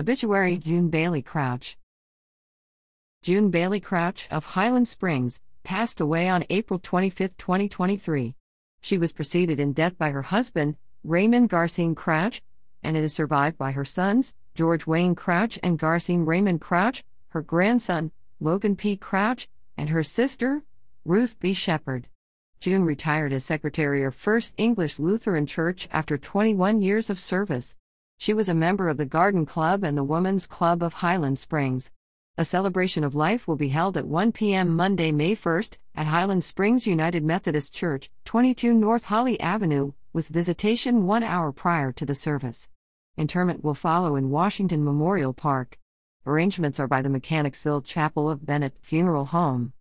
Obituary June Bailey Crouch. June Bailey Crouch of Highland Springs passed away on April 25, 2023. She was preceded in death by her husband, Raymond Garcine Crouch, and it is survived by her sons, George Wayne Crouch and Garcine Raymond Crouch, her grandson, Logan P. Crouch, and her sister, Ruth B. Sheppard. June retired as secretary of First English Lutheran Church after 21 years of service. She was a member of the Garden Club and the Woman's Club of Highland Springs. A celebration of life will be held at 1 p.m. Monday, May 1st, at Highland Springs United Methodist Church, 22 North Holly Avenue, with visitation one hour prior to the service. Interment will follow in Washington Memorial Park. Arrangements are by the Mechanicsville Chapel of Bennett Funeral Home.